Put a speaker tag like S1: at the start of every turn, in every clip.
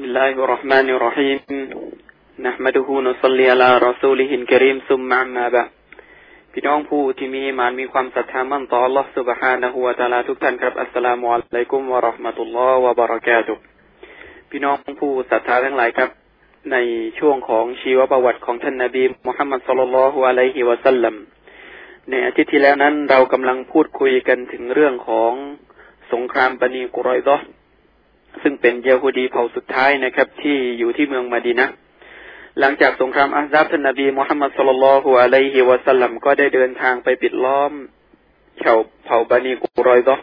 S1: بسم الله الرحمن الرحيم نحمده ونصلي على رسوله الكريم ثم عما بعدพี่น้องผู้ที่มีมานมีความศรัทธามั่นต่อ Allah سبحانه และ تعالى ทุกท่านครับอัสสลามุอะลัยกุมวะราะห์มะตุลลอฮ์วะบะเราะกาตุพี่น้องผู้ศรัทธาทั้งหลายครับ ในช่วงของชีวประวัติของท่านนบีมุฮัมมัดสุลลัลลอฮุอะลัยฮิวะสัลลัมในอาทิตย์ที่แล้วนั้นเรากำลังพูดคุยกันถึงเรื่องของสงครามบันีกุรอยดอ ซึ่งเป็นเยฮูดีเผ่าสุดท้ายนะครับ ที่อยู่ที่เมืองมาดีนะหลังจากสงครามอาซับท่านนบีมุฮัมมัดสุลลัลฮุอะลัยฮิวะสัลลัมก็ได้เดินทางไปปิดล้อมเผ่าเผ่าบานีกุรอยดอ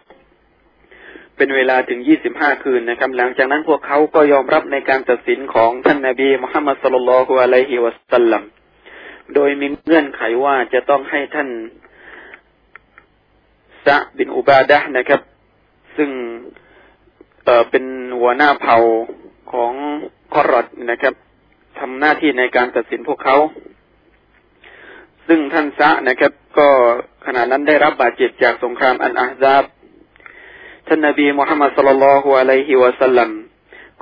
S1: เป็นเวลาถึงยี่สิบห้าคืนนะครับ หลังจากนั้นพวกเขาก็ยอมรับในการตัดสินของท่านนบีมุฮัมมัดสุลลัลฮุอะลัยฮิวะสัลลัม โดยมีเงื่อนไขว่าจะต้องให้ท่านซะบินอุบาดะนะครับ ซึ่ง เอเป็นหัวหน้าเผ่าของคอรอดนะครับทำหน้าที่ในการตัดสินพวกเขา ซึ่งท่านซะนะครับ ก็ขณะนั้นได้รับบาดเจ็บจากสงครามอันอาซาบท่านนบีมุฮัมมัดสุลลัลฮุอะลัยฮิวะสัลลัม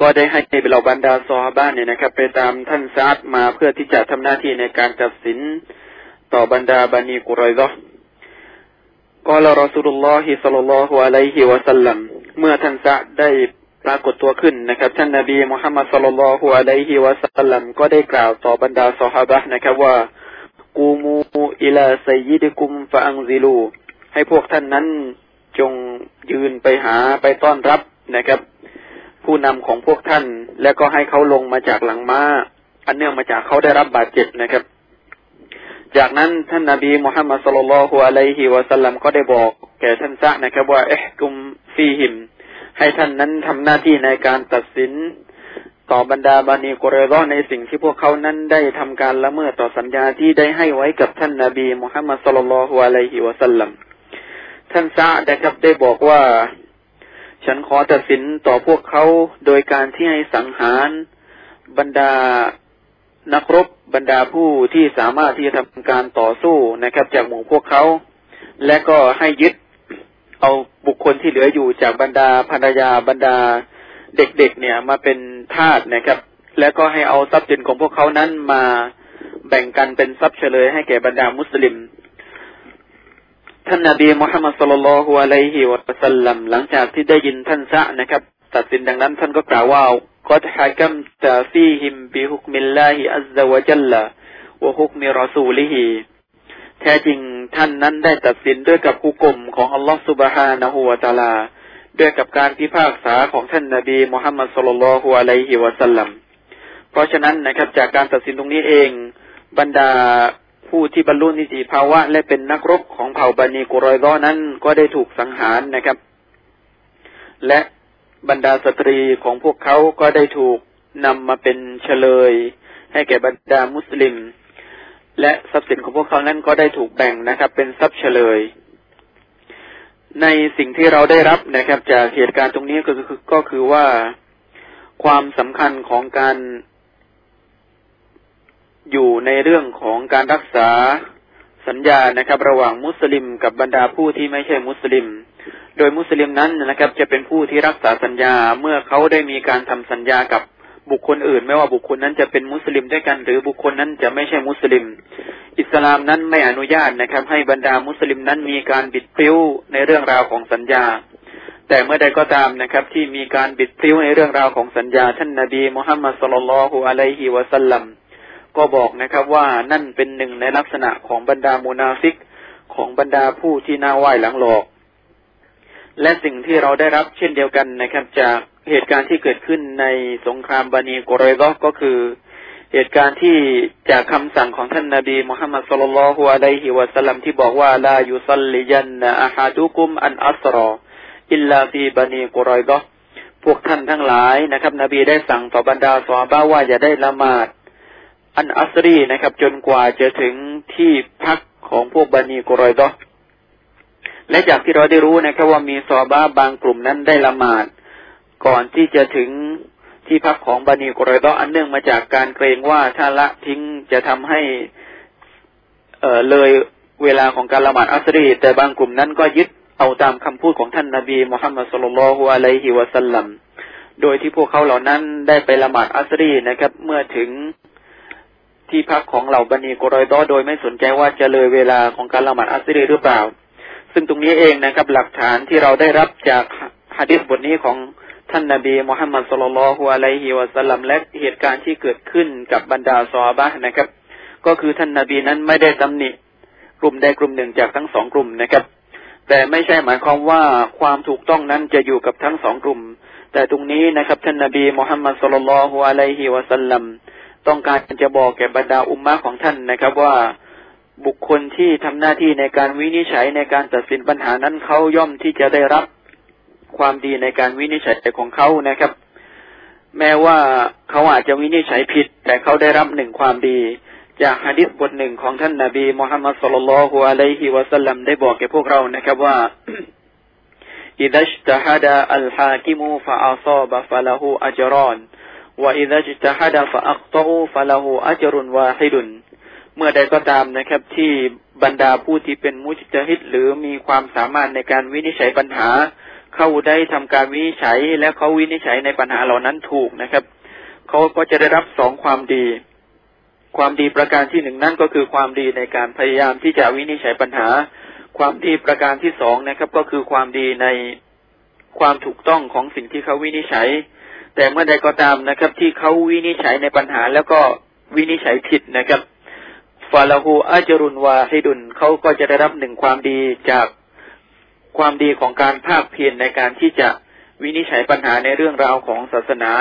S1: ก็ได้ให้เหล่าบรรดาซอฮาบ้านเนี่ยนะครับ ไปตามท่านซาดมาเพื่อที่จะทำหน้าที่ในการตัดสินต่อบรรดาบันีกุรอยซะกล่าวรอสูลุลลอฮิสัลลัลลอฮุอะลัยฮิวะสัลลัม เมื่อท่านซะได้ปรากฏตัวขึ้นนะครับ ท่านนบีมุฮัมมัดสุลลัลฮุอะลัยฮิวะสัลลัมก็ได้กล่าวต่อบรรดาซอฮาบะนะครับว่ากูมูอิลาไซยิดิกุมฟะอังซิลู ให้พวกท่านนั้นจงยืนไปหาไปต้อนรับนะครับ ผู้นำของพวกท่าน แล้วก็ให้เขาลงมาจากหลังม้า อันเนื่องมาจากเขาได้รับบาดเจ็บนะครับ จากนั้นท่านนาบีมุฮัมมัดสุลลัลฮุอะลัยฮิวะสัลลัมก็ได้บอกแก่ท่านซะนะครับว่าเอ๊ะกุมฟีหิม ให้ท่านนั้นทำหน้าที่ในการตัดสิน ต่อบรรดาบานีกุเรรอในสิ่งที่พวกเขานั้นได้ทำการละเมิดต่อสัญญาที่ได้ให้ไว้กับท่านนาบีมุฮัมมัดสุลลัลฮุอะลัยฮิวะสัลลัมท่านซะนะครับได้บอกว่า ฉันขอตัดสินต่อพวกเขาโดยการที่ให้สังหารบรรดานักรบ บรรดาผู้ที่สามารถที่จะทำการต่อสู้นะครับ จากหมู่พวกเขา และก็ให้ยึดเอาบุคคลที่เหลืออยู่จากบรรดาภรรยาบรรดาเด็กๆ เนี่ยมาเป็นทาสนะครับ แล้วก็ให้เอาทรัพย์สินของพวกเขานั้นมาแบ่งกันเป็นทรัพย์เฉลยให้แก่บรรดามุสลิมท่านนาบีมุฮัมมัดสุลลัลฮุอะลัยฮิวะสัลลัมหลังจากที่ได้ยินท่านซะนะครับ ตัดสินดังนั้นท่านก็กล่าวว่า ก็ฮะกัมตาฟีฮิมบิฮุกมิลลาฮิอัลลอฮฺวะจัลละวะฮุกมิรอซูลิฮิแท้จริงท่านนั้นได้ตัดสินด้วยกับกุกลมของอัลลอฮฺสุบฮานะฮูวะตาลา ด้วยกับการพิพากษาของท่านนาบีมุฮัมมัดสุลลัลฮุอะลัยฮิวะสัลลัม เพราะฉะนั้นนะครับจากการตัดสินตรงนี้เอง บรรดาผู้ที่บรรลุนิติภาวะ และเป็นนักรบของเผ่าบันีกุรอยร้อนั้นก็ได้ถูกสังหารนะครับ และ บรรดาสตรีของพวกเขาก็ได้ถูกนำมาเป็นเฉลย ให้แก่บรรดามุสลิม และทรัพย์สินของพวกเขานั้นก็ได้ถูกแบ่งนะครับ เป็นทรัพย์เฉลย ในสิ่งที่เราได้รับนะครับ จากเหตุการณ์ตรงนี้ก็คือก็คือว่าความสำคัญของการอยู่ในเรื่องของการรักษา สัญญานะครับ ระหว่างมุสลิมกับบรรดาผู้ที่ไม่ใช่มุสลิม โดยมุสลิมนั้นนะครับ จะเป็นผู้ที่รักษาสัญญาเมื่อเขาได้มีการทำสัญญากับบุคคลอื่น ไม่ว่าบุคคลนั้นจะเป็นมุสลิมด้วยกัน หรือบุคคลนั้นจะไม่ใช่มุสลิม อิสลามนั้นไม่อนุญาตนะครับ ให้บรรดามุสลิมนั้นมีการบิดพลิ้วในเรื่องราวของสัญญา แต่เมื่อใดก็ตามนะครับ ที่มีการบิดพลิ้วในเรื่องราวของสัญญา ท่านนาบีมุฮัมมัดสุลลัลฮุอะลัยฮิวะสัลลัม ก็บอกนะครับว่านั่นเป็นหนึ่งในลักษณะของบรรดามุนาฟิกของบรรดาผู้ที่หน้าไหว้หลังหลอก และสิ่งที่เราได้รับเช่นเดียวกันนะครับ จากเหตุการณ์ที่เกิดขึ้นในสงครามบะนีกุร็อยเซาะฮฺก็คือ เหตุการณ์ที่จากคำสั่งของท่านนาบีมุฮัมมัดصلى الله عليه وسلمที่บอกว่าلا يصلين أحدكم العصر إلا في بني قريظةพวกท่านทั้งหลายนะครับ นบีได้สั่งต่อบรรดาซอฮาบะฮฺว่าอย่าได้ละหมาด อันอัสรีนะครับ จนกว่าจะถึงที่พักของพวกบานีกรอยกและจากที่เราได้รู้นะครับว่ามีสวาบาบางกลุ่มนั้นได้ละหมาด ก่อนที่จะถึงที่พักของบานีกรอยดออันเนื่องมาจากการเกรงว่าถ้าละทิ้งจะทำให้เอ่อเลยเวลาของการละหมาดอัสรี แต่บางกลุ่มนั้นก็ยึดเอาตามคำพูดของท่านนาบีมุฮัมมัดสุลลัลฮุอะลัยฮิวะสัลลัมโดยที่พวกเขาเหล่านั้นได้ไปละหมาดอัสรีนะครับ เมื่อถึง ที่พักของเหล่าบันีกรอยดอโดยไม่สนใจว่าจะเลยเวลาของการละหมาดอัสรีหรือเปล่า ซึ่งตรงนี้เองนะครับ หลักฐานที่เราได้รับจากฮะดิษบทนี้ของท่านนาบีมุฮัมมัดสุลลัลฮุอะลัยฮิวะสัลลัมและเหตุการณ์ที่เกิดขึ้นกับบรรดาซอบะนะครับ ก็คือท่านนาบีนั้นไม่ได้ตำหนิกลุ่มใดกลุ่มหนึ่งจากทั้งสองกลุ่มนะครับ แต่ไม่ใช่หมายความว่าความถูกต้องนั้นจะอยู่กับทั้งสองกลุ่ม แต่ตรงนี้นะครับท่านนาบีมุฮัมมัดสุลลัลฮุอะลัยฮิวะสัลลัม ต้องการจะบอกแก่บรรดาอุมมะของท่านนะครับ ว่าบุคคลที่ทำหน้าที่ในการวินิจฉัยในการตัดสินปัญหานั้นเขาย่อมที่จะได้รับความดีในการวินิจฉัยของเขานะครับ แม้ว่าเขาอาจจะวินิจฉัยผิด แต่เขาได้รับหนึ่งความดี จากฮะดิษบทหนึ่งของท่านนาบีมูฮัมมัดสุลลัลฮุอะลัยฮิวะสัลลัมได้บอกแก่พวกเรานะครับว่าอิดัชตะฮดะอัลฮากิมูฟะอาซอบะฟละหูอัจรอ وإذا اجتهد فأخطأ فله أجر واحد เมื่อใดก็ตามนะครับ ที่บรรดาผู้ที่เป็นมุจตฮิดหรือมีความสามารถในการวินิจฉัยปัญหาเขาได้ทำการวินิจฉัยและเขาวินิจฉัยในปัญหาเหล่านั้นถูกนะครับ เขาก็จะได้รับสองความดี ความดีประการที่หนึ่งนั่นก็คือความดีในการพยายามที่จะวินิจฉัยปัญหา ความดีประการที่สองนะครับ ก็คือความดีในความถูกต้องของสิ่งที่เขาวินิจฉัย แต่เมื่อใดก็ตามนะครับ ที่เขาวินิจฉัยในปัญหา แล้วก็วินิจฉัยผิดนะครับฟาลาหูอาจรุนวาฮิดุนเขาก็จะได้รับหนึ่งความดีจากความดีของการภาคเพียรในการที่จะวินิจฉัยปัญหาในเรื่องราวของศาสนา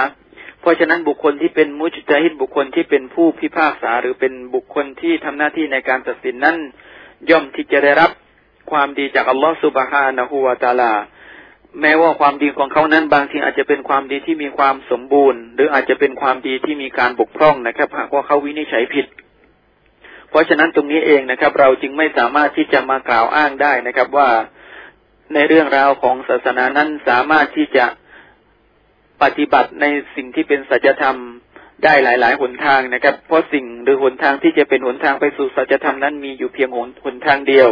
S1: เพราะฉะนั้นบุคคลที่เป็นมุจตฮิดบุคคลที่เป็นผู้พิพากษา หรือเป็นบุคคลที่ทำหน้าที่ในการตัดสินนั้น ย่อมที่จะได้รับความดีจากอัลลอฮฺสุบฮานะฮูวาตาลา แม้ว่าความดีของเขานั้นบางทีอาจจะเป็นความดีที่มีความสมบูรณ์ หรืออาจจะเป็นความดีที่มีการบกพร่องนะครับหากว่าเขาวินิจฉัยผิด เพราะฉะนั้นตรงนี้เองนะครับ เราจึงไม่สามารถที่จะมากล่าวอ้างได้นะครับว่าในเรื่องราวของศาสนานั้นสามารถที่จะปฏิบัติในสิ่งที่เป็นสัจธรรมได้หลาย ๆ หนทางนะครับ เพราะสิ่งหรือหนทางที่จะเป็นหนทางไปสู่สัจธรรมนั้นมีอยู่เพียงหนหนทางเดียว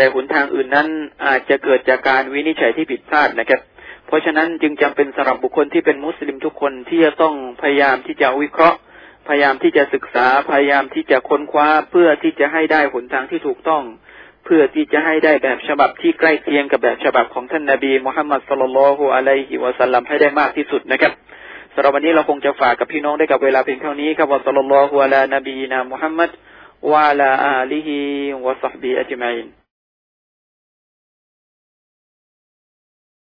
S1: แต่หนทางอื่นนั้นอาจจะเกิดจากการวินิจฉัยที่ผิดพลาดนะครับ เพราะฉะนั้นจึงจำเป็นสำหรับบุคคลที่เป็นมุสลิมทุกคนที่จะต้องพยายามที่จะวิเคราะห์ พยายามที่จะศึกษาพยายามที่จะค้นคว้าเพื่อที่จะให้ได้หนทางที่ถูกต้อง เพื่อที่จะให้ได้แบบฉบับที่ใกล้เคียงกับแบบฉบับของท่านนาบีมุฮัมมัดสุลลัลฮุอะลัยฮิวะสัลลัมให้ได้มากที่สุดนะครับสำหรับวันนี้เราคงจะฝากกับพี่น้องได้กับเวลาเพียงเท่านี้ครับวะสัลลัลลอฮุอะลานบีนามุฮัมมัดวะลา